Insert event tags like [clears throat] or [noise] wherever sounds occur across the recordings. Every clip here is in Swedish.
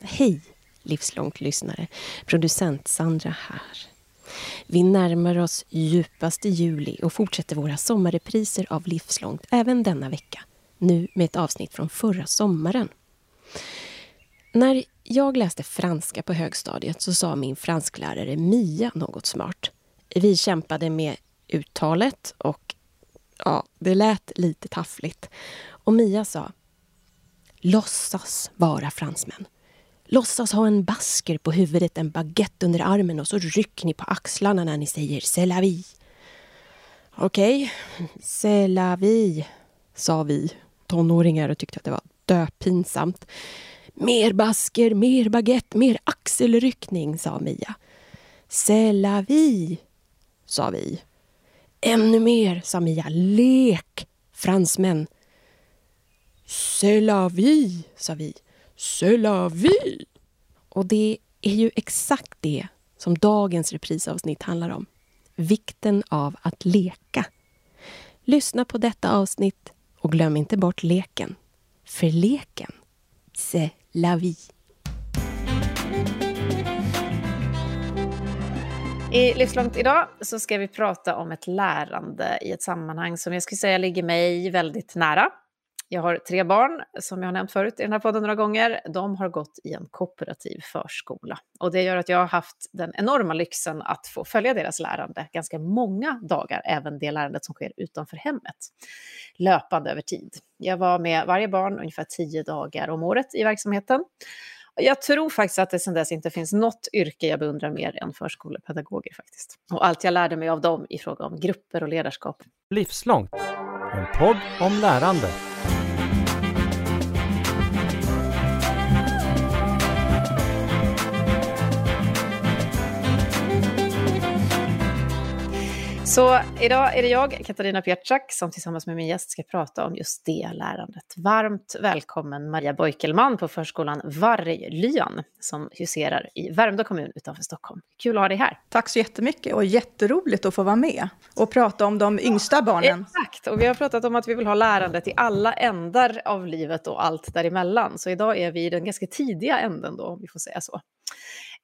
Hej, livslångt lyssnare. Producent Sandra här. Vi närmar oss djupaste juli och fortsätter våra sommarrepriser av Livslångt även denna vecka. Nu med ett avsnitt från förra sommaren. När jag läste franska på högstadiet så sa min fransklärare Mia något smart. Vi kämpade med uttalet och ja, det lät lite taffligt. Och Mia sa Låtsas vara fransmän. Låtsas ha en basker på huvudet, en baguette under armen och så rycker ni på axlarna när ni säger c'est la vie. Okej, okay. c'est la vie, sa vi tonåringar och tyckte att det var döpinsamt. Mer basker, mer baguette, mer axelryckning, sa Mia. C'est la vie, sa vi. Ännu mer, sa Mia. Lek, fransmän. C'est la vie, sa vi. C'est la vie! Och det är ju exakt det som dagens reprisavsnitt handlar om. Vikten av att leka. Lyssna på detta avsnitt och glöm inte bort leken. För leken, c'est la vie. I Livslångt idag så ska vi prata om ett lärande i ett sammanhang som jag skulle säga ligger mig väldigt nära. Jag har tre barn, som jag har nämnt förut i den här podden några gånger. De har gått i en kooperativ förskola. Och det gör att jag har haft den enorma lyxen att få följa deras lärande ganska många dagar, även det lärandet som sker utanför hemmet, löpande över tid. Jag var med varje barn ungefär tio dagar om året i verksamheten. Jag tror faktiskt att det sedan dess inte finns något yrke jag beundrar mer än förskolepedagoger faktiskt. Och allt jag lärde mig av dem i fråga om grupper och ledarskap. Livslångt, en podd om lärande. Så idag är det jag, Katarina Pietschak, som tillsammans med min gäst ska prata om just det lärandet. Varmt välkommen Maria Bojkelman på förskolan Varglyan som huserar i Värmdö kommun utanför Stockholm. Kul att ha dig här. Tack så jättemycket och jätteroligt att få vara med och prata om de yngsta barnen. Exakt, och vi har pratat om att vi vill ha lärandet i alla ändar av livet och allt däremellan. Så idag är vi i den ganska tidiga änden då, om vi får säga så.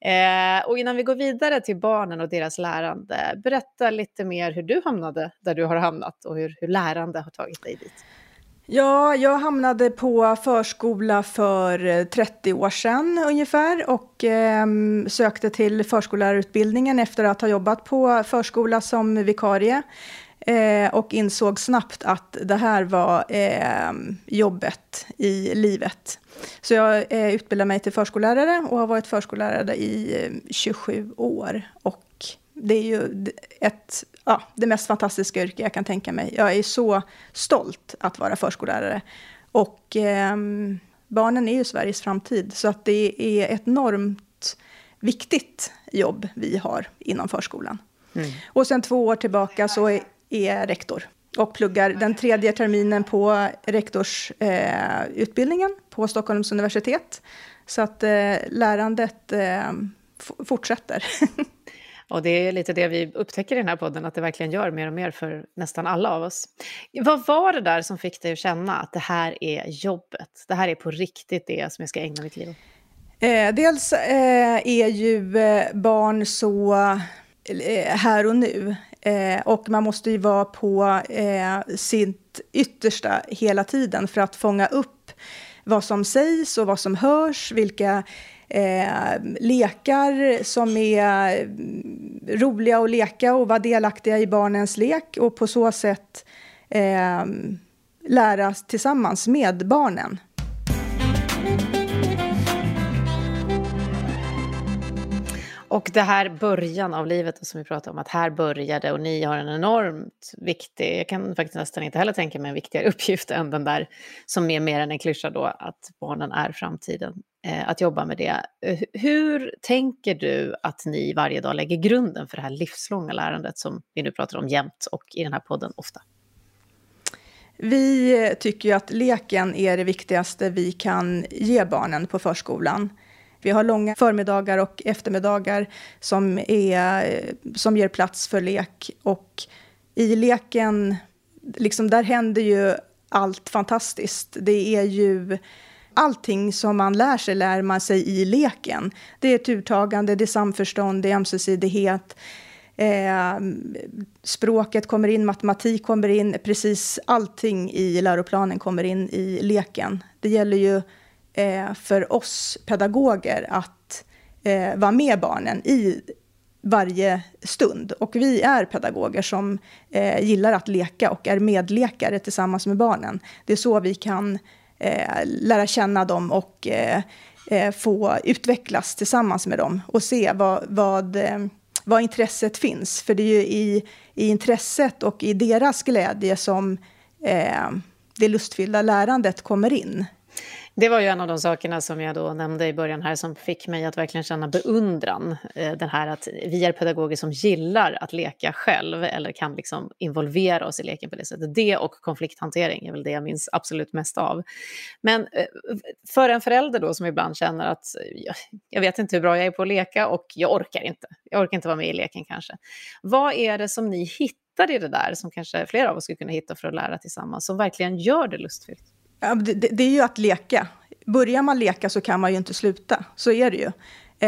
Eh, och innan vi går vidare till barnen och deras lärande, berätta lite mer hur du hamnade där du har hamnat och hur, hur lärande har tagit dig dit. Ja, jag hamnade på förskola för eh, 30 år sedan ungefär och eh, sökte till förskollärarutbildningen efter att ha jobbat på förskola som vikarie. Eh, och insåg snabbt att det här var eh, jobbet i livet. Så jag eh, utbildade mig till förskollärare och har varit förskollärare i 27 eh, år. Och det är ju ett, ja, det mest fantastiska yrke jag kan tänka mig. Jag är så stolt att vara förskollärare. Och eh, barnen är ju Sveriges framtid, så att det är ett enormt viktigt jobb vi har inom förskolan. Mm. Och sen två år tillbaka så är, är rektor och pluggar den tredje terminen på rektorsutbildningen eh, på Stockholms universitet. Så att eh, lärandet eh, fortsätter. [laughs] Och det är lite det vi upptäcker i den här podden, att det verkligen gör mer och mer för nästan alla av oss. Vad var det där som fick dig att känna att det här är jobbet? Det här är på riktigt det som jag ska ägna mitt liv åt? Eh, dels eh, är ju eh, barn så eh, här och nu. Eh, och man måste ju vara på eh, sitt yttersta hela tiden för att fånga upp vad som sägs och vad som hörs, vilka eh, lekar som är mm, roliga att leka och vara delaktiga i barnens lek och på så sätt eh, lära tillsammans med barnen. Och det här början av livet som vi pratade om, att här började och ni har en enormt viktig, jag kan faktiskt nästan inte heller tänka mig en viktigare [laughs] uppgift än den där som är mer än en klyscha då, att barnen är framtiden, eh, att jobba med det. Eh, hur tänker du att ni varje dag lägger grunden för det här livslånga lärandet som vi nu pratar om jämt och i den här podden ofta? Vi tycker ju att leken är det viktigaste vi kan ge barnen på förskolan. Vi har långa förmiddagar och eftermiddagar som, är, som ger plats för lek. Och i leken, liksom där händer ju allt fantastiskt. Det är ju allting som man lär sig lär man sig i leken. Det är turtagande, det är samförstånd, det är ömsesidighet. Eh, språket kommer in, matematik kommer in, precis allting i läroplanen kommer in i leken. Det gäller ju eh, för oss pedagoger att eh, vara med barnen i varje stund. Och vi är pedagoger som eh, gillar att leka och är medlekare tillsammans med barnen. Det är så vi kan eh, lära känna dem och eh, eh få utvecklas tillsammans med dem och se vad, vad, eh, vad intresset finns. För det är ju i, i intresset och i deras glädje som eh, det lustfyllda lärandet kommer in. Det var ju en av de sakerna som jag då nämnde i början här som fick mig att verkligen känna beundran. Eh, den här att vi är pedagoger som gillar att leka själv eller kan liksom involvera oss i leken på det sättet. Det och konflikthantering är väl det jag minns absolut mest av. Men eh, för en förälder då som ibland känner att jag vet inte hur bra jag är på att leka och jag orkar inte. Jag orkar inte vara med i leken kanske. Vad är det som ni hittar i det där som kanske flera av oss skulle kunna hitta för att lära tillsammans som verkligen gör det lustfyllt? Ja, det, det, är ju att leka. Börjar man leka så kan man ju inte sluta. Så är det ju.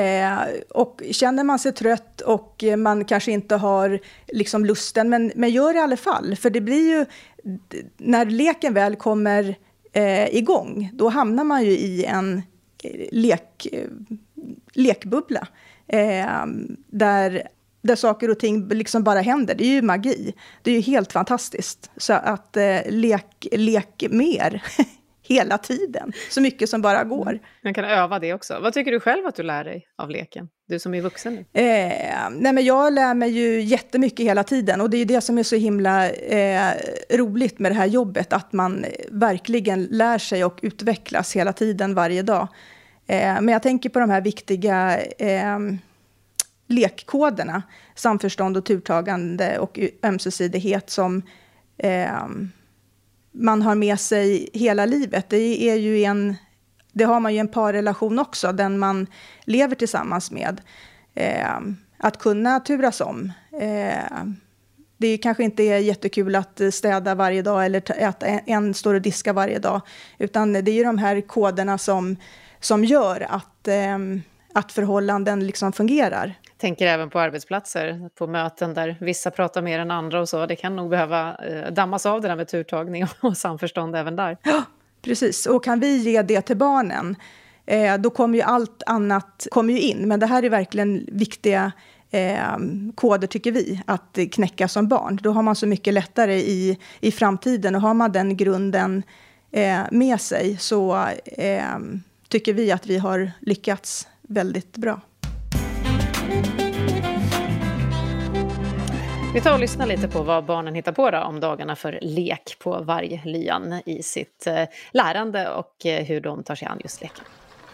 Eh, och känner man sig trött och man kanske inte har liksom lusten, men, men gör det i alla fall. För det blir ju, när leken väl kommer eh, igång, då hamnar man ju i en eh, lek, eh, lekbubbla. Eh, där där saker och ting liksom bara händer. Det är ju magi. Det är ju helt fantastiskt. Så att eh, lek, lek mer [laughs] hela tiden, så mycket som bara går. Man kan öva det också. Vad tycker du själv att du lär dig av leken? Du som är vuxen nu. Eh, nej men jag lär mig ju jättemycket hela tiden och det är det som är så himla eh, roligt med det här jobbet, att man verkligen lär sig och utvecklas hela tiden, varje dag. Eh, men jag tänker på de här viktiga eh, lekkoderna, samförstånd och turtagande och ömsesidighet som eh, man har med sig hela livet. Det, är ju en, det har man ju en parrelation också, den man lever tillsammans med. Eh, att kunna turas om. Eh, det kanske inte är jättekul att städa varje dag eller att en står och diskar varje dag. Utan det är ju de här koderna som, som gör att, eh, att förhållanden liksom fungerar tänker även på arbetsplatser, på möten där vissa pratar mer än andra och så. Det kan nog behöva eh, dammas av det där med turtagning [laughs] och samförstånd även där. Ja, precis. Och kan vi ge det till barnen, eh, då kommer ju allt annat kommer ju in. Men det här är verkligen viktiga eh, koder, tycker vi, att knäcka som barn. Då har man så mycket lättare i, i framtiden. Och har man den grunden eh, med sig så eh, tycker vi att vi har lyckats väldigt bra. Vi tar och lyssnar lite på vad barnen hittar på då, om dagarna för lek på varglyan i sitt eh, lärande och eh, hur de tar sig an just leken.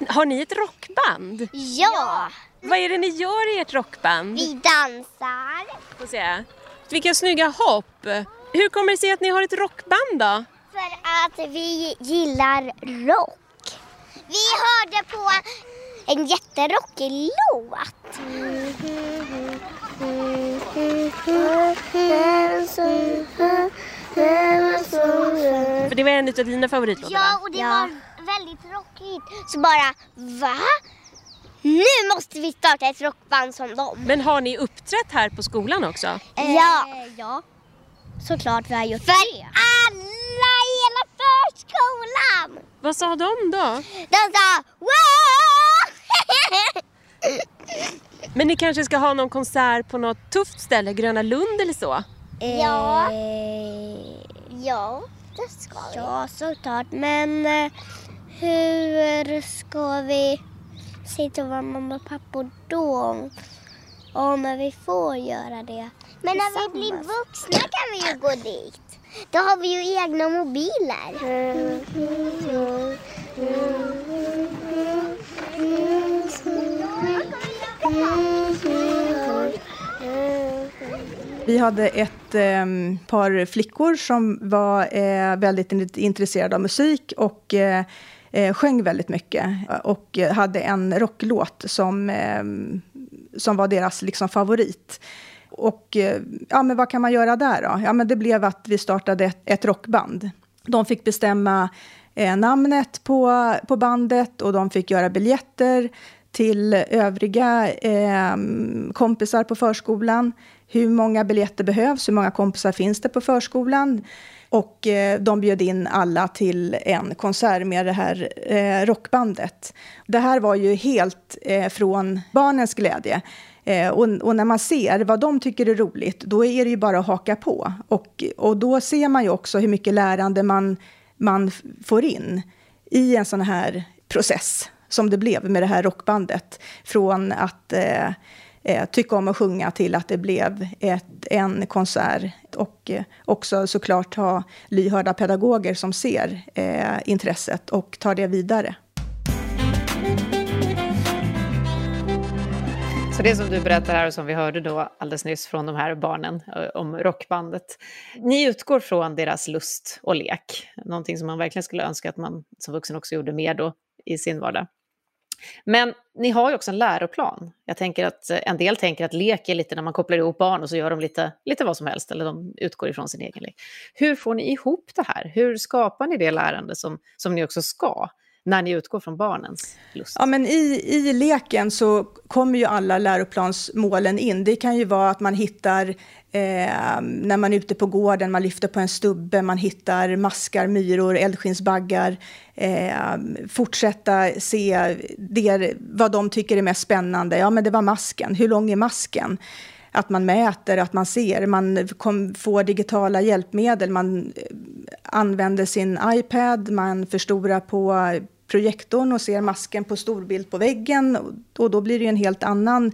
Har ni ett rockband? Ja! Vad är det ni gör i ert rockband? Vi dansar. Får se. Vilka snygga hopp! Hur kommer det sig att ni har ett rockband då? För att vi gillar rock. Vi hörde på en jätterockig låt. För det var en av dina favoritlåtar Ja, och det ja. var väldigt rockigt. Så bara, va? Nu måste vi starta ett rockband som dem. Men har ni uppträtt här på skolan också? Eh, ja. ja, såklart vi har gjort För det. alla i hela förskolan! Vad sa de då? De sa wow! Men ni kanske ska ha någon konsert på något tufft ställe, Gröna Lund eller så? Ja. Eh, ja, det ska vi. Ja, såklart. Men eh, hur ska vi se till våra mamma och pappa då? Om vi får göra det Men när vi blir vuxna kan vi ju gå dit. Då har vi ju egna mobiler. Mm. Vi hade ett eh, par flickor som var eh, väldigt intresserade av musik och eh, eh, sjöng väldigt mycket. Och hade en rocklåt som, ehm, som var deras liksom, favorit. Och eh, ja, men vad kan man göra där då? Ja, men det blev att vi startade ett, ett rockband. De fick bestämma eh, namnet på, på bandet och de fick göra biljetter till övriga eh, kompisar på förskolan. Hur många biljetter behövs? Hur många kompisar finns det på förskolan? Och eh, de bjöd in alla till en konsert med det här eh, rockbandet. Det här var ju helt eh, från barnens glädje. Eh, och, och, när man ser vad de tycker är roligt, då är det ju bara att haka på. Och, och då ser man ju också hur mycket lärande man, man får in i en sån här process som det blev med det här rockbandet. Från att eh, eh, tycka om att sjunga till att det blev ett, en konsert. Och eh, också såklart ha lyhörda pedagoger som ser eh, intresset och tar det vidare. Så det som du berättar här och som vi hörde då alldeles nyss från de här barnen eh, om rockbandet. Ni utgår från deras lust och lek, någonting som man verkligen skulle önska att man som vuxen också gjorde mer då i sin vardag. Men ni har ju också en läroplan. Jag tänker att eh, en del tänker att lek är lite när man kopplar ihop barn och så gör de lite, lite vad som helst, eller de utgår ifrån sin egen lek. Hur får ni ihop det här? Hur skapar ni det lärande som, som ni också ska? När ni utgår från barnens lust? Ja, men i, I leken så kommer ju alla läroplansmålen in. Det kan ju vara att man hittar, eh, när man är ute på gården, man lyfter på en stubbe, man hittar maskar, myror, eldskinnsbaggar. Eh, fortsätta se det, vad de tycker är mest spännande. Ja, men det var masken. Hur lång är masken? Att man mäter, att man ser, man kom, får digitala hjälpmedel, man eh, använder sin iPad, man förstorar på projektorn och ser masken på storbild på väggen. Och då blir det en helt annan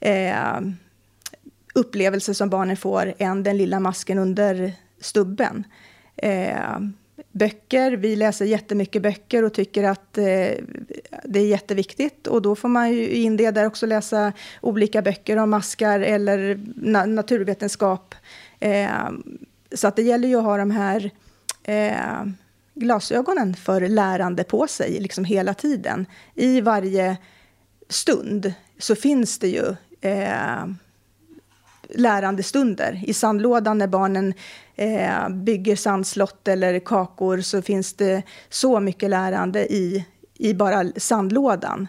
eh, upplevelse som barnen får än den lilla masken under stubben. Eh, böcker, vi läser jättemycket böcker och tycker att eh, det är jätteviktigt. Och då får man ju in det där också läsa olika böcker om maskar eller na naturvetenskap. Eh, så att det gäller ju att ha de här eh, glasögonen för lärande på sig liksom hela tiden. I varje stund så finns det ju eh, eh, lärande stunder. I sandlådan när barnen eh, bygger sandslott eller kakor så finns det så mycket lärande i, i bara sandlådan.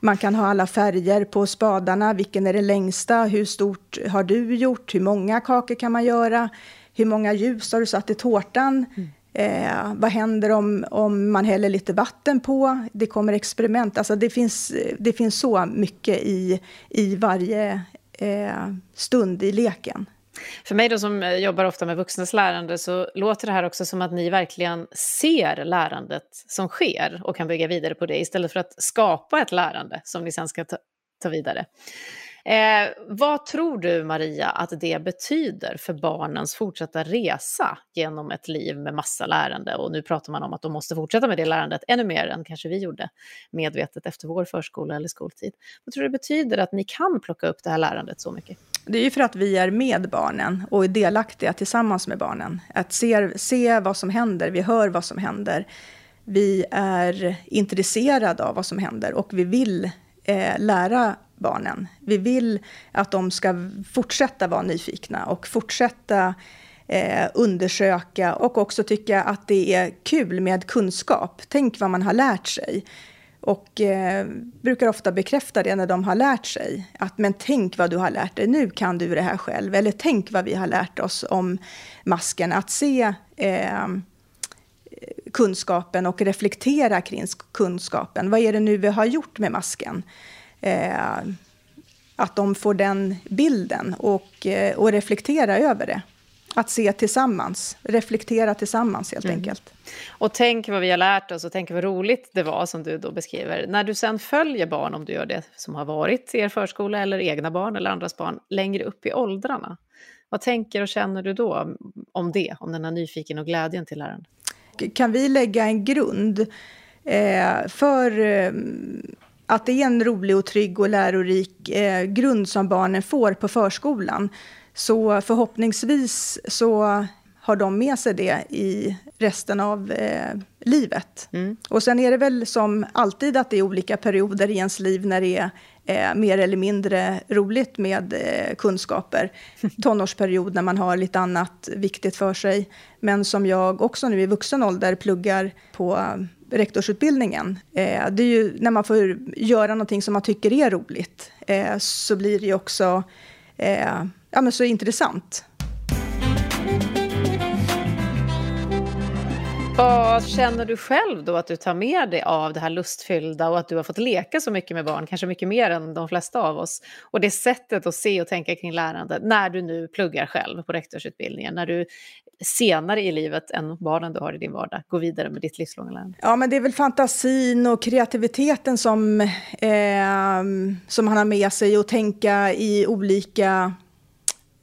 Man kan ha alla färger på spadarna. Vilken är den längsta? Hur stort har du gjort? Hur många kakor kan man göra? Hur många ljus har du satt i tårtan? Mm. Eh, vad händer om, om man häller lite vatten på? Det kommer experiment. Alltså det, finns, det finns så mycket i, i varje eh, stund i leken. För mig då som eh, jobbar ofta med vuxnas lärande så låter det här också som att ni verkligen ser lärandet som sker och kan bygga vidare på det istället för att skapa ett lärande som ni sen ska ta, ta vidare. Eh, vad tror du, Maria, att det betyder för barnens fortsatta resa genom ett liv med massa lärande? Och nu pratar man om att de måste fortsätta med det lärandet ännu mer än kanske vi gjorde medvetet efter vår förskola eller skoltid. Vad tror du det betyder att ni kan plocka upp det här lärandet så mycket? Det är ju för att vi är med barnen och är delaktiga tillsammans med barnen. Att se, se vad som händer, vi hör vad som händer. Vi är intresserade av vad som händer och vi vill eh, lära barnen. Vi vill att de ska fortsätta vara nyfikna och fortsätta eh, undersöka och också tycka att det är kul med kunskap. Tänk vad man har lärt sig. Och eh, brukar ofta bekräfta det när de har lärt sig. Att men tänk vad du har lärt dig, nu kan du det här själv. Eller tänk vad vi har lärt oss om masken. Att se eh, kunskapen och reflektera kring kunskapen. Vad är det nu vi har gjort med masken? Eh, att de får den bilden och, eh, och reflektera över det. Att se tillsammans, reflektera tillsammans helt mm. enkelt. Och tänk vad vi har lärt oss och tänk vad roligt det var som du då beskriver. När du sen följer barn, om du gör det som har varit i er förskola eller egna barn eller andras barn, längre upp i åldrarna. Vad tänker och känner du då om det, om den här nyfiken och glädjen till läraren? Kan vi lägga en grund eh, för eh, att det är en rolig och trygg och lärorik eh, grund som barnen får på förskolan. Så förhoppningsvis så har de med sig det i resten av eh, livet. Mm. Och sen är det väl som alltid att det är olika perioder i ens liv när det är eh, mer eller mindre roligt med eh, kunskaper. [laughs] Tonårsperiod när man har lite annat viktigt för sig. Men som jag också nu i vuxen ålder pluggar på rektorsutbildningen. Eh, det är ju när man får göra någonting som man tycker är roligt eh, så blir det ju också eh, ja, men så intressant. Vad känner du själv då att du tar med dig av det här lustfyllda och att du har fått leka så mycket med barn, kanske mycket mer än de flesta av oss? Och det sättet att se och tänka kring lärande när du nu pluggar själv på rektorsutbildningen, när du senare i livet än barnen du har i din vardag gå vidare med ditt livslånga lärande? Ja, men det är väl fantasin och kreativiteten som, eh, som han har med sig och tänka i olika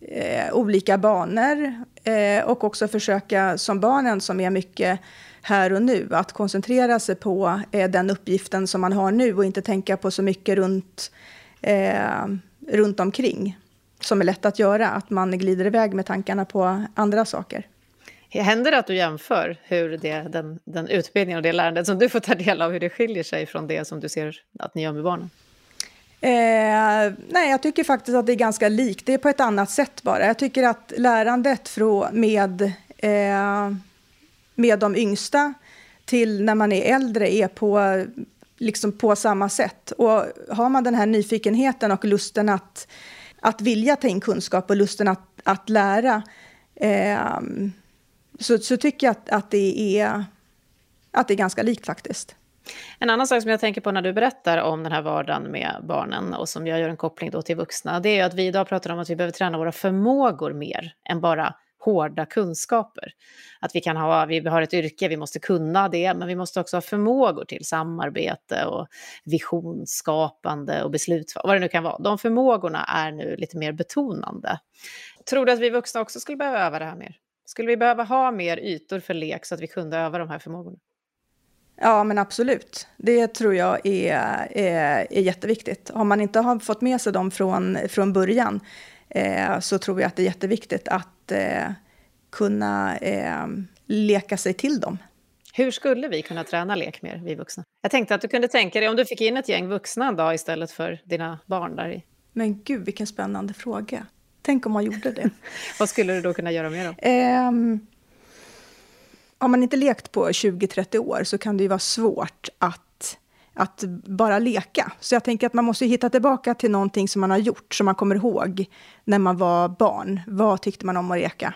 eh, olika banor eh, och också försöka som barnen som är mycket här och nu, att koncentrera sig på eh, den uppgiften som man har nu och inte tänka på så mycket runt, eh, runt omkring som är lätt att göra, att man glider iväg med tankarna på andra saker. Händer det att du jämför hur det, den, den utbildningen och det lärandet som du får ta del av, hur det skiljer sig från det som du ser att ni gör med barnen? Eh, nej, jag tycker faktiskt att det är ganska likt. Det är på ett annat sätt bara. Jag tycker att lärandet med, eh, med de yngsta till när man är äldre är på, liksom på samma sätt. Och har man den här nyfikenheten och lusten att, att vilja ta in kunskap och lusten att, att lära eh, så, så tycker jag att, att, det är, att det är ganska likt faktiskt. En annan sak som jag tänker på när du berättar om den här vardagen med barnen och som jag gör en koppling då till vuxna, det är att vi idag pratar om att vi behöver träna våra förmågor mer än bara hårda kunskaper. Att vi kan ha, vi har ett yrke, vi måste kunna det, men vi måste också ha förmågor till samarbete och visionsskapande och beslut, vad det nu kan vara. De förmågorna är nu lite mer betonande. Tror du att vi vuxna också skulle behöva öva det här mer? Skulle vi behöva ha mer ytor för lek så att vi kunde öva de här förmågorna? Ja, men absolut. Det tror jag är, är, är jätteviktigt. Om man inte har fått med sig dem från, från början eh, så tror jag att det är jätteviktigt att eh, kunna eh, leka sig till dem. Hur skulle vi kunna träna lek mer, vi vuxna? Jag tänkte att du kunde tänka dig om du fick in ett gäng vuxna en dag istället för dina barn där i. Men gud, vilken spännande fråga. Tänk om man gjorde det. [laughs] Vad skulle du då kunna göra mer då? Um, har man inte lekt på 20-30 år så kan det ju vara svårt att, att bara leka. Så jag tänker att man måste hitta tillbaka till någonting som man har gjort, som man kommer ihåg när man var barn. Vad tyckte man om att leka?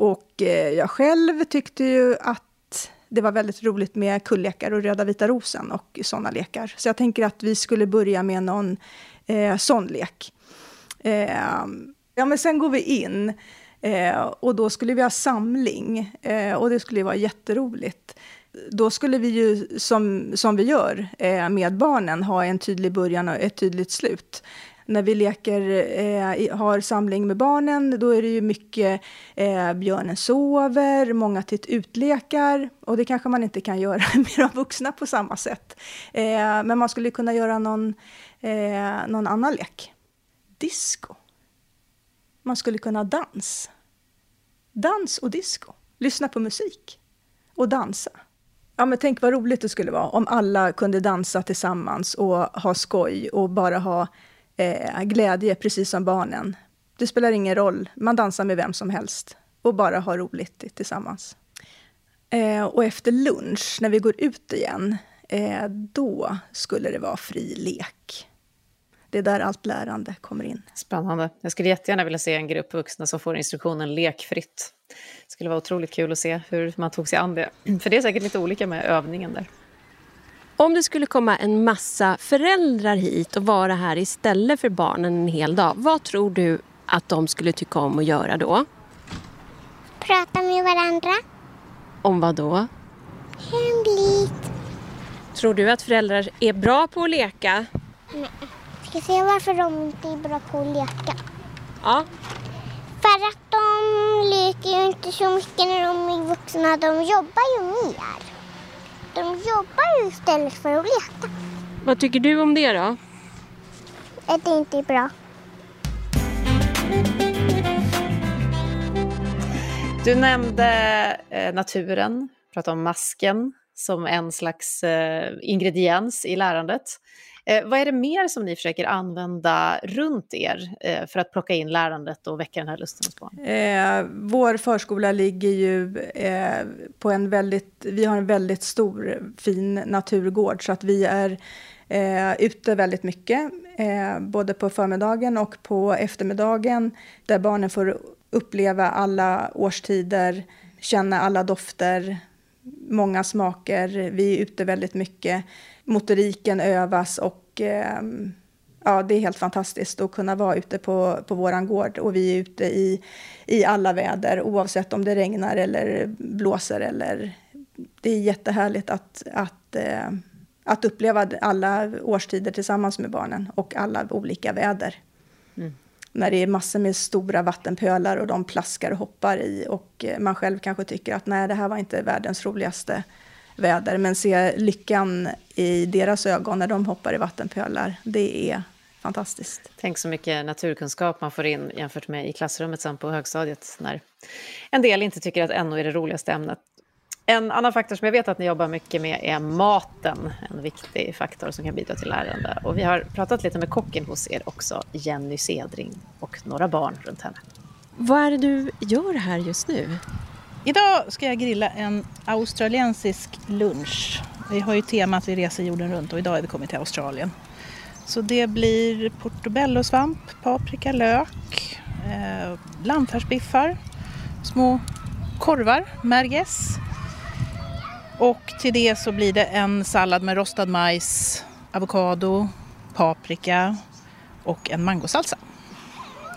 Och eh, jag själv tyckte ju att det var väldigt roligt med kullekar och röda vita rosen och sådana lekar. Så jag tänker att vi skulle börja med någon eh, sån lek. Eh, ja, men sen går vi in Eh, och då skulle vi ha samling eh, och det skulle vara jätteroligt. Då skulle vi ju, som, som vi gör eh, med barnen, ha en tydlig början och ett tydligt slut. När vi leker, eh, har samling med barnen, då är det ju mycket eh, björnen sover, många titt utlekar. Och det kanske man inte kan göra [laughs] med de vuxna på samma sätt. Eh, men man skulle kunna göra någon, eh, någon annan lek. Disco. Man skulle kunna dans. Dans och disco. Lyssna på musik. Och dansa. Ja, men tänk vad roligt det skulle vara om alla kunde dansa tillsammans och ha skoj och bara ha eh, glädje, precis som barnen. Det spelar ingen roll, man dansar med vem som helst och bara har roligt tillsammans. Eh, och efter lunch, när vi går ut igen, eh, då skulle det vara fri lek det är där allt lärande kommer in. Spännande. Jag skulle jättegärna vilja se en grupp vuxna som får instruktionen lekfritt. Det skulle vara otroligt kul att se hur man tog sig an det. [clears throat] För det är säkert lite olika med övningen där. Om det skulle komma en massa föräldrar hit och vara här istället för barnen en hel dag, vad tror du att de skulle tycka om att göra då? Prata med varandra. Om vad då? Hemligt. Tror du att föräldrar är bra på att leka? Nej ska se varför de inte är bra på att leka. Ja. För att de leker ju inte så mycket när de är vuxna. De jobbar ju mer. De jobbar ju istället för att leka. Vad tycker du om det då? Att det inte är bra. Du nämnde eh, naturen, pratade om masken som en slags eh, ingrediens i lärandet. Eh, vad är det mer som ni försöker använda runt er eh, för att plocka in lärandet och väcka den här lusten hos barn? Eh, vår förskola ligger ju eh, på en väldigt, vi har en väldigt stor fin naturgård så att vi är eh, ute väldigt mycket, eh, både på förmiddagen och på eftermiddagen, där barnen får uppleva alla årstider, känna alla dofter, många smaker. Vi är ute väldigt mycket. Motoriken övas och eh, ja, det är helt fantastiskt att kunna vara ute på, på våran gård och vi är ute i, i alla väder oavsett om det regnar eller blåser eller det är jättehärligt att, att, eh, att uppleva alla årstider tillsammans med barnen och alla olika väder. Mm. När det är massor med stora vattenpölar och de plaskar och hoppar i och man själv kanske tycker att nej, det här var inte världens roligaste väder, men se lyckan i deras ögon när de hoppar i vattenpölar, det är fantastiskt. Tänk så mycket naturkunskap man får in jämfört med i klassrummet sen på högstadiet när en del inte tycker att NO är det roligaste ämnet. En annan faktor som jag vet att ni jobbar mycket med är maten, en viktig faktor som kan bidra till lärande. Och vi har pratat lite med kocken hos er också, Jenny Sedring, och några barn runt henne. Vad är det du gör här just nu? Idag ska jag grilla en australiensisk lunch. Vi har ju temat vi reser jorden runt och idag är vi kommit till Australien. Så det blir portobellosvamp, paprika, lök, eh, lammfärsbiffar, små korvar, merguez. Och till det så blir det en sallad med rostad majs, avokado, paprika och en mangosalsa.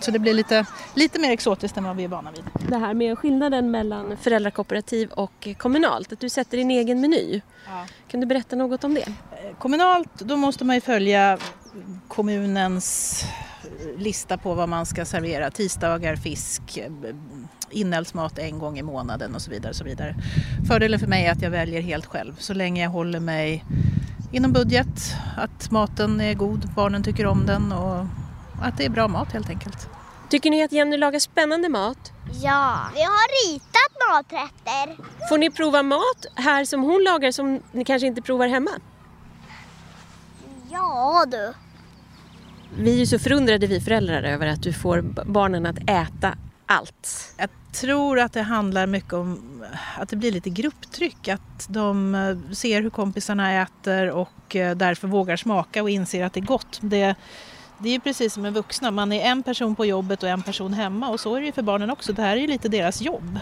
Så det blir lite, lite mer exotiskt än vad vi är vana vid. Det här med skillnaden mellan föräldrakooperativ och kommunalt, att du sätter din egen meny. Ja. Kan du berätta något om det? Eh, kommunalt, då måste man ju följa kommunens lista på vad man ska servera. Tisdagar, fisk, eh, inälvsmat en gång i månaden och så vidare. Och så vidare. Fördelen för mig är att jag väljer helt själv så länge jag håller mig inom budget, att maten är god, barnen tycker om den och att det är bra mat helt enkelt. Tycker ni att Jenny lagar spännande mat? Ja, vi har ritat maträtter. Får ni prova mat här som hon lagar som ni kanske inte provar hemma? Ja du. Vi är ju så förundrade vi föräldrar över att du får barnen att äta allt. Jag tror att det handlar mycket om att det blir lite grupptryck. Att de eh, ser hur kompisarna äter och eh, därför vågar smaka och inser att det är gott. Det, det är ju precis som med vuxna, man är en person på jobbet och en person hemma och så är det ju för barnen också. Det här är ju lite deras jobb.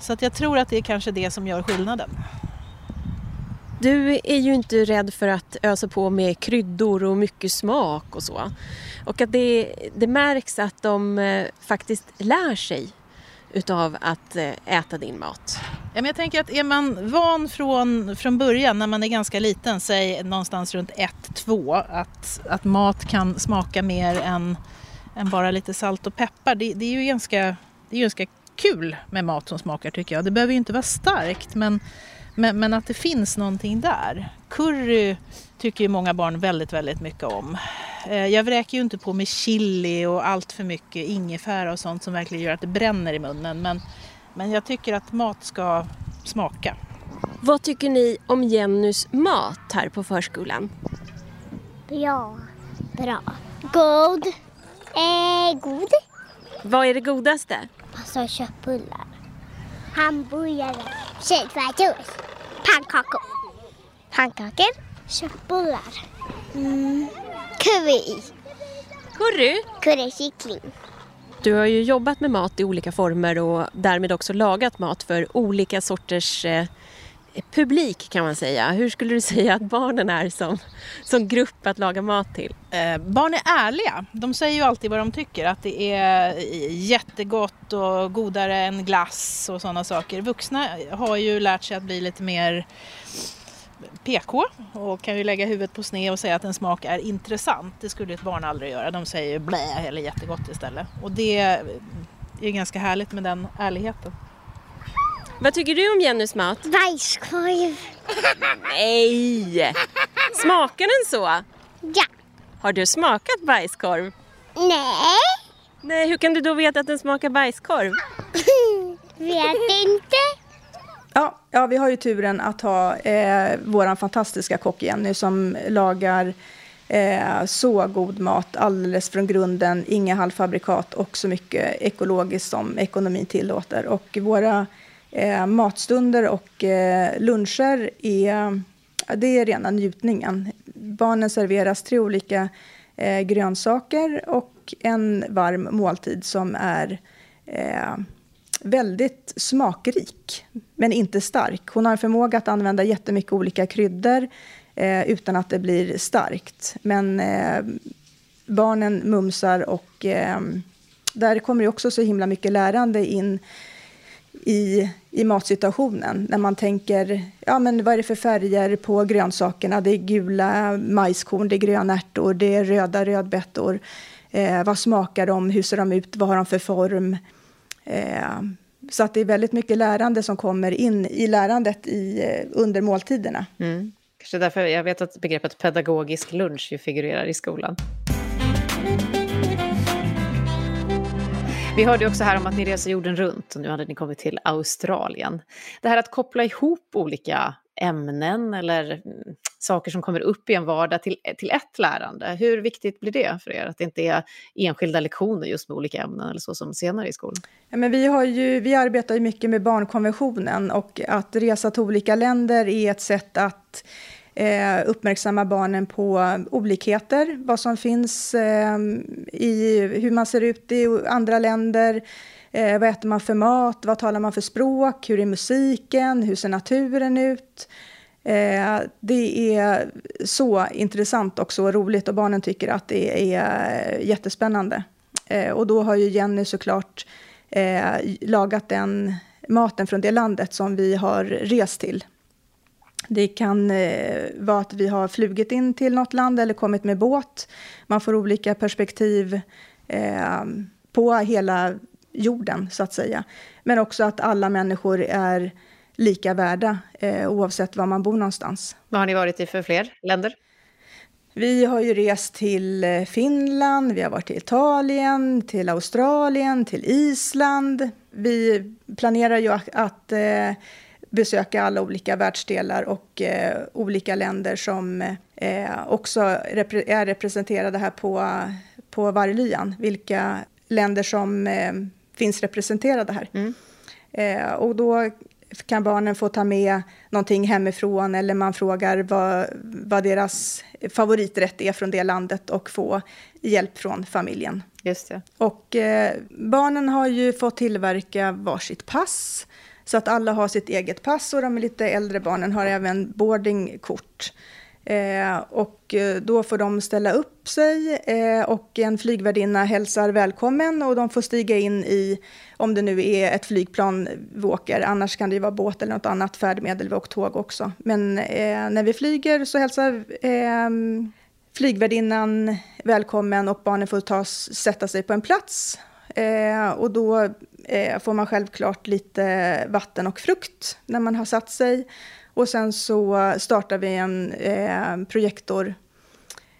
Så att jag tror att det är kanske det som gör skillnaden. Du är ju inte rädd för att ösa på med kryddor och mycket smak och så. Och att det, det märks att de eh, faktiskt lär sig utav att eh, äta din mat. Ja, men jag tänker att är man van från, från början när man är ganska liten, säg någonstans runt 1-2, att, att mat kan smaka mer än, än bara lite salt och peppar. Det, det är ju ganska, det är ganska kul med mat som smakar tycker jag. Det behöver ju inte vara starkt men, men, men att det finns någonting där. Curry tycker ju många barn väldigt, väldigt mycket om. Eh, jag vräker ju inte på med chili och allt för mycket ingefära och sånt som verkligen gör att det bränner i munnen. Men, men jag tycker att mat ska smaka. Vad tycker ni om Jennys mat här på förskolan? Bra. Bra. God. Eh, god. Vad är det godaste? Alltså köttbullar. Hamburgare. Köttfärssås. Pannkakor. Pannkakor. Köttbullar. Mm. Curry. Curry? Currykyckling. Du har ju jobbat med mat i olika former och därmed också lagat mat för olika sorters eh, publik kan man säga. Hur skulle du [laughs] säga att barnen är som, som grupp att laga mat till? Eh, barn är ärliga. De säger ju alltid vad de tycker. Att det är eh, jättegott och godare än glass och sådana saker. Vuxna har ju lärt sig att bli lite mer PK och kan ju lägga huvudet på sned och säga att en smak är intressant. Det skulle ett barn aldrig göra. De säger blä eller jättegott istället. Och det är ganska härligt med den ärligheten. Vad tycker du om Jennys mat? Bajskorv. Nej! Smakar den så? Ja. Har du smakat bajskorv? Nej. Nej, hur kan du då veta att den smakar bajskorv? [laughs] Vet inte. Ja, ja, vi har ju turen att ha eh, vår fantastiska kock Jenny som lagar eh, så god mat alldeles från grunden, inga halvfabrikat och så mycket ekologiskt som ekonomin tillåter. Och våra eh, matstunder och eh, luncher är, det är rena njutningen. Barnen serveras tre olika eh, grönsaker och en varm måltid som är eh, väldigt smakrik, men inte stark. Hon har en förmåga att använda jättemycket olika kryddor eh, utan att det blir starkt. Men eh, barnen mumsar och eh, där kommer det också så himla mycket lärande in i, i matsituationen. När man tänker, ja men vad är det för färger på grönsakerna? Det är gula majskorn, det är gröna ärtor, det är röda rödbetor. Eh, vad smakar de? Hur ser de ut? Vad har de för form? Eh, så att det är väldigt mycket lärande som kommer in i lärandet i, eh, under måltiderna. Mm. Kanske därför jag vet att begreppet pedagogisk lunch ju figurerar i skolan. Vi hörde också här om att ni reser jorden runt och nu hade ni kommit till Australien. Det här att koppla ihop olika ämnen eller mm, saker som kommer upp i en vardag till, till ett lärande. Hur viktigt blir det för er? Att det inte är enskilda lektioner just med olika ämnen eller så som senare i skolan? Ja, men vi, har ju, vi arbetar ju mycket med barnkonventionen och att resa till olika länder är ett sätt att eh, uppmärksamma barnen på olikheter, vad som finns eh, i hur man ser ut i andra länder, eh, vad äter man för mat, vad talar man för språk, hur är musiken, hur ser naturen ut? Eh, det är så intressant och så roligt och barnen tycker att det är jättespännande. Eh, och då har ju Jenny såklart eh, lagat den maten från det landet som vi har rest till. Det kan eh, vara att vi har flugit in till något land eller kommit med båt. Man får olika perspektiv eh, på hela jorden, så att säga. Men också att alla människor är lika värda eh, oavsett var man bor någonstans. Vad har ni varit i för fler länder? Vi har ju rest till eh, Finland, vi har varit till Italien, till Australien, till Island. Vi planerar ju att, att eh, besöka alla olika världsdelar och eh, olika länder som eh, också repre är representerade här på, på Varglyan. Vilka länder som eh, finns representerade här. Mm. Eh, och då kan barnen få ta med någonting hemifrån eller man frågar vad, vad deras favoriträtt är från det landet och få hjälp från familjen. Just det. Och eh, barnen har ju fått tillverka varsitt pass så att alla har sitt eget pass och de lite äldre barnen har även boardingkort. Eh, och eh, då får de ställa upp sig eh, och en flygvärdinna hälsar välkommen och de får stiga in i, om det nu är ett flygplan eh, vi åker, annars kan det ju vara båt eller något annat färdmedel, vi åker tåg också. Men eh, när vi flyger så hälsar ehm, flygvärdinnan välkommen och barnen får ta, sätta sig på en plats. Eh, och då får man självklart lite vatten och frukt när man har satt sig. Och sen så startar vi en eh, projektor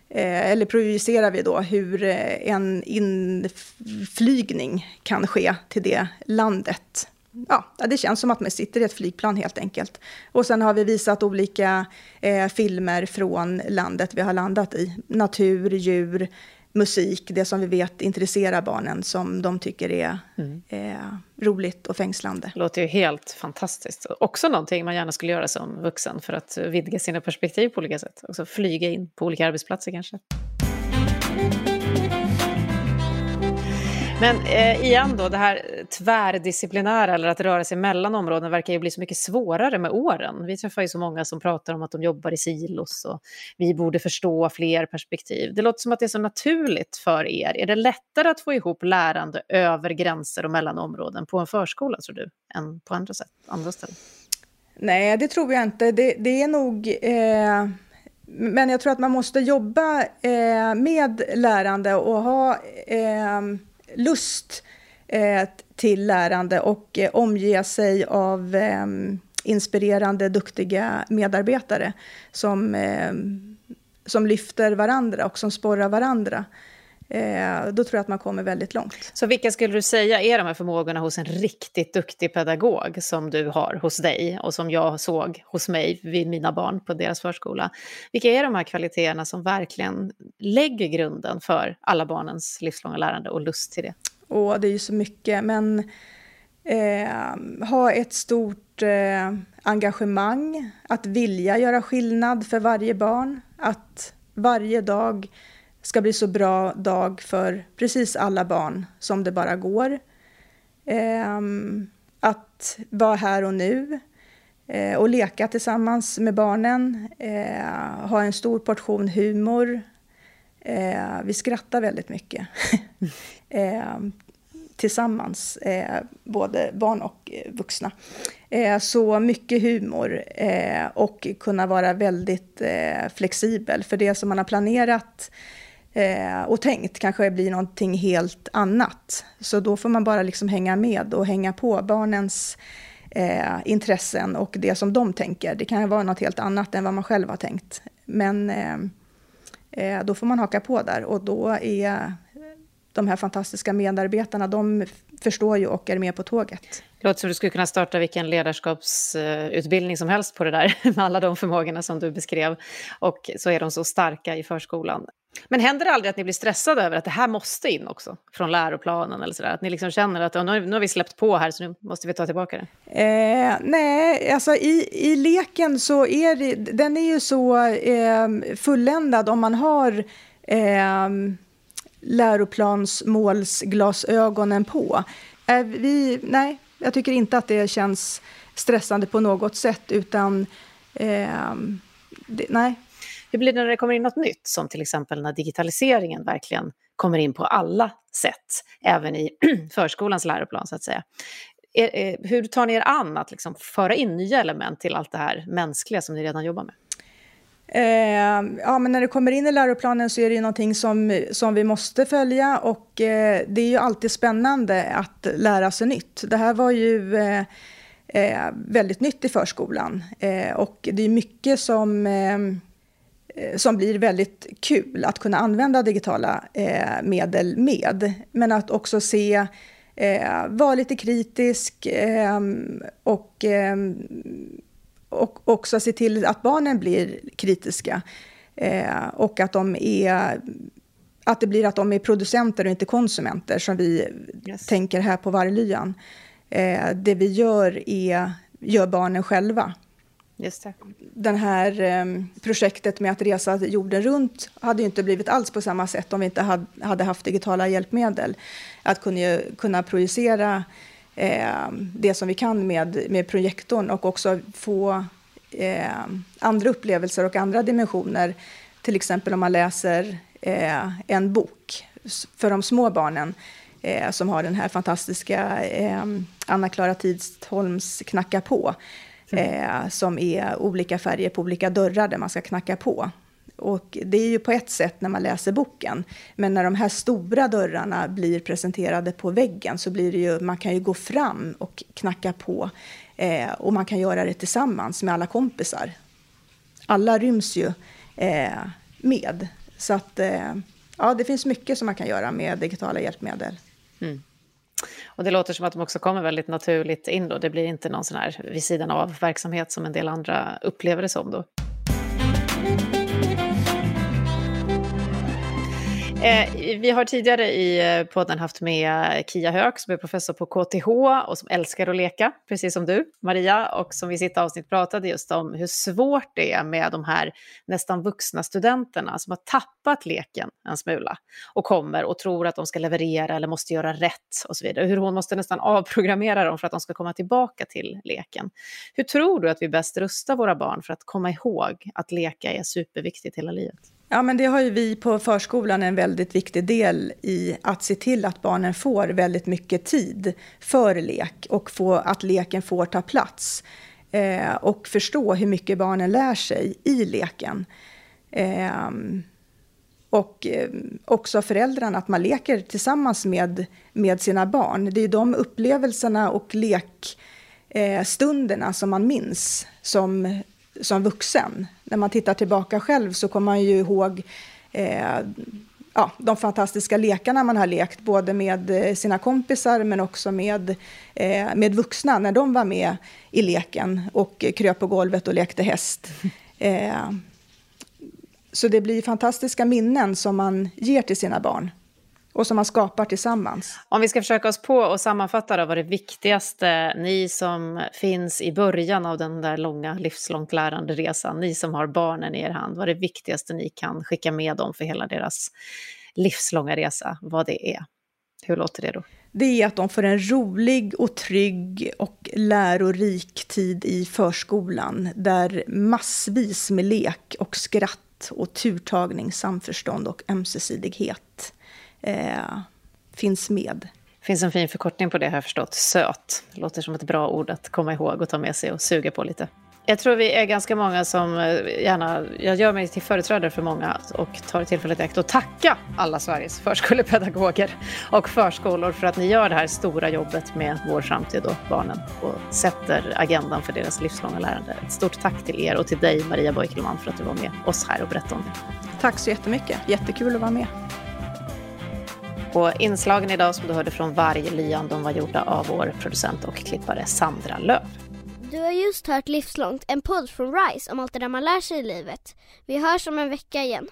eh, eller projicerar vi då hur eh, en inflygning kan ske till det landet. Ja, det känns som att man sitter i ett flygplan helt enkelt. Och sen har vi visat olika eh, filmer från landet vi har landat i. Natur, djur, musik, det som vi vet intresserar barnen, som de tycker är mm. eh, roligt och fängslande. Det låter ju helt fantastiskt. Också någonting man gärna skulle göra som vuxen för att vidga sina perspektiv på olika sätt. Också flyga in på olika arbetsplatser kanske. Men eh, igen då, det här tvärdisciplinära eller att röra sig mellan områden verkar ju bli så mycket svårare med åren. Vi träffar ju så många som pratar om att de jobbar i silos och vi borde förstå fler perspektiv. Det låter som att det är så naturligt för er. Är det lättare att få ihop lärande över gränser och mellan områden på en förskola, tror du, än på andra, sätt, andra ställen? Nej, det tror jag inte. Det, det är nog... Eh... Men jag tror att man måste jobba eh, med lärande och ha eh, lust eh, till lärande och eh, omge sig av eh, inspirerande, duktiga medarbetare som, eh, som lyfter varandra och som sporrar varandra eh, då tror jag att man kommer väldigt långt. Så vilka skulle du säga är de här förmågorna hos en riktigt duktig pedagog som du har hos dig och som jag såg hos mig vid mina barn på deras förskola? Vilka är de här kvaliteterna som verkligen lägger grunden för alla barnens livslånga lärande och lust till det? Och det är ju så mycket, men eh, ha ett stort eh, engagemang, att vilja göra skillnad för varje barn, att varje dag ska bli så bra dag för precis alla barn som det bara går. Eh, att vara här och nu eh, och leka tillsammans med barnen, eh, ha en stor portion humor. Eh, vi skrattar väldigt mycket. [laughs] Ehm, tillsammans, eh, både barn och eh, vuxna. Eh, så mycket humor eh, och kunna vara väldigt eh, flexibel. För det som man har planerat eh, och tänkt kanske blir någonting helt annat. Så då får man bara liksom hänga med och hänga på barnens eh, intressen och det som de tänker. Det kan ju vara något helt annat än vad man själv har tänkt. Men eh, eh, då får man haka på där och då är de här fantastiska medarbetarna, de förstår ju och är med på tåget. Det låter som du skulle kunna starta vilken ledarskapsutbildning som helst på det där, [laughs] med alla de förmågorna som du beskrev. Och så är de så starka i förskolan. Men händer det aldrig att ni blir stressade över att det här måste in också, från läroplanen eller sådär? Att ni liksom känner att nu, har vi släppt på här så nu måste vi ta tillbaka det? Eh, nej, alltså i, i leken så är det, den är ju så eh, fulländad om man har eh, läroplansmålsglasögonen på. Eh, vi, nej, jag tycker inte att det känns stressande på något sätt, utan eh, det, nej. Hur blir det när det kommer in något nytt, som till exempel när digitaliseringen verkligen kommer in på alla sätt, även i [clears throat] förskolans läroplan så att säga. Eh, eh, hur tar ni er an att liksom föra in nya element till allt det här mänskliga som ni redan jobbar med? Eh, ja, men när det kommer in i läroplanen så är det ju någonting som, som vi måste följa och eh, det är ju alltid spännande att lära sig nytt. Det här var ju eh, eh väldigt nytt i förskolan eh, och det är mycket som, eh, som blir väldigt kul att kunna använda digitala medel med. Men att också se vara lite kritisk och och också se till att barnen blir kritiska. Eh, och att, de är, att det blir att de är producenter och inte konsumenter, som vi yes. tänker här på Varglyan. Eh, det vi gör är, gör barnen själva. Just det. Den här eh, projektet med att resa jorden runt hade ju inte blivit alls på samma sätt om vi inte hade, hade haft digitala hjälpmedel. Att kunna, kunna projicera eh, det som vi kan med, med projektorn och också få eh, andra upplevelser och andra dimensioner. Till exempel om man läser eh, en bok för de små barnen eh, som har den här fantastiska ehm, Anna-Klara Tidholms Knacka på. Mm. som är olika färger på olika dörrar där man ska knacka på. Och det är ju på ett sätt när man läser boken. Men när de här stora dörrarna blir presenterade på väggen så blir det ju, man kan ju gå fram och knacka på. Eh, och man kan göra det tillsammans med alla kompisar. Alla ryms ju eh, med. Så att eh, ja, det finns mycket som man kan göra med digitala hjälpmedel. Mm. Och det låter som att de också kommer väldigt naturligt in då. Det blir inte någon sån här vid sidan av verksamhet som en del andra upplever det som då. Eh, vi har tidigare i eh, podden haft med Kia Höök som är professor på KTH och som älskar att leka, precis som du, Maria, och som i sitt avsnitt pratade just om hur svårt det är med de här nästan vuxna studenterna som har tappat leken en smula och kommer och tror att de ska leverera eller måste göra rätt och så vidare. Hur hon måste nästan avprogrammera dem för att de ska komma tillbaka till leken. Hur tror du att vi bäst rustar våra barn för att komma ihåg att leka är superviktigt hela livet? Ja, men det har ju vi på förskolan en väldigt viktig del i att se till att barnen får väldigt mycket tid för lek och få, att leken får ta plats. Eh, och förstå hur mycket barnen lär sig i leken. Eh, och eh, också föräldrarna, att man leker tillsammans med, med sina barn. Det är de upplevelserna och lekstunderna eh, som man minns som som vuxen. När man tittar tillbaka själv så kommer man ju ihåg eh, ja, de fantastiska lekarna man har lekt, både med eh, sina kompisar men också med, eh, med vuxna när de var med i leken och kröp på golvet och lekte häst. [laughs] Eh, så det blir fantastiska minnen som man ger till sina barn och som man skapar tillsammans. Om vi ska försöka oss på och sammanfatta då vad det viktigaste, ni som finns i början av den där långa livslångt lärande resan, ni som har barnen i er hand, vad det viktigaste ni kan skicka med dem för hela deras livslånga resa, vad det är. Hur låter det då? Det är att de får en rolig och trygg och lärorik tid i förskolan där massvis med lek och skratt och turtagning, samförstånd och ömsesidighet eh, finns med. Det finns en fin förkortning på det har jag förstått, SÖT. Det låter som ett bra ord att komma ihåg och ta med sig och suga på lite. Jag tror vi är ganska många som eh, gärna, jag gör mig till företrädare för många och tar tillfället i akt att tacka alla Sveriges förskolepedagoger och förskolor för att ni gör det här stora jobbet med vår framtid och barnen och sätter agendan för deras livslånga lärande. Ett stort tack till er och till dig Maria Boikelman för att du var med oss här och berättade om det. Tack så jättemycket, jättekul att vara med. Och inslagen idag som du hörde från Varg Lyan, de var gjorda av vår producent och klippare Sandra Löv. Du har just hört Livslångt, en podd från RISE om allt det där man lär sig i livet. Vi hörs om en vecka igen.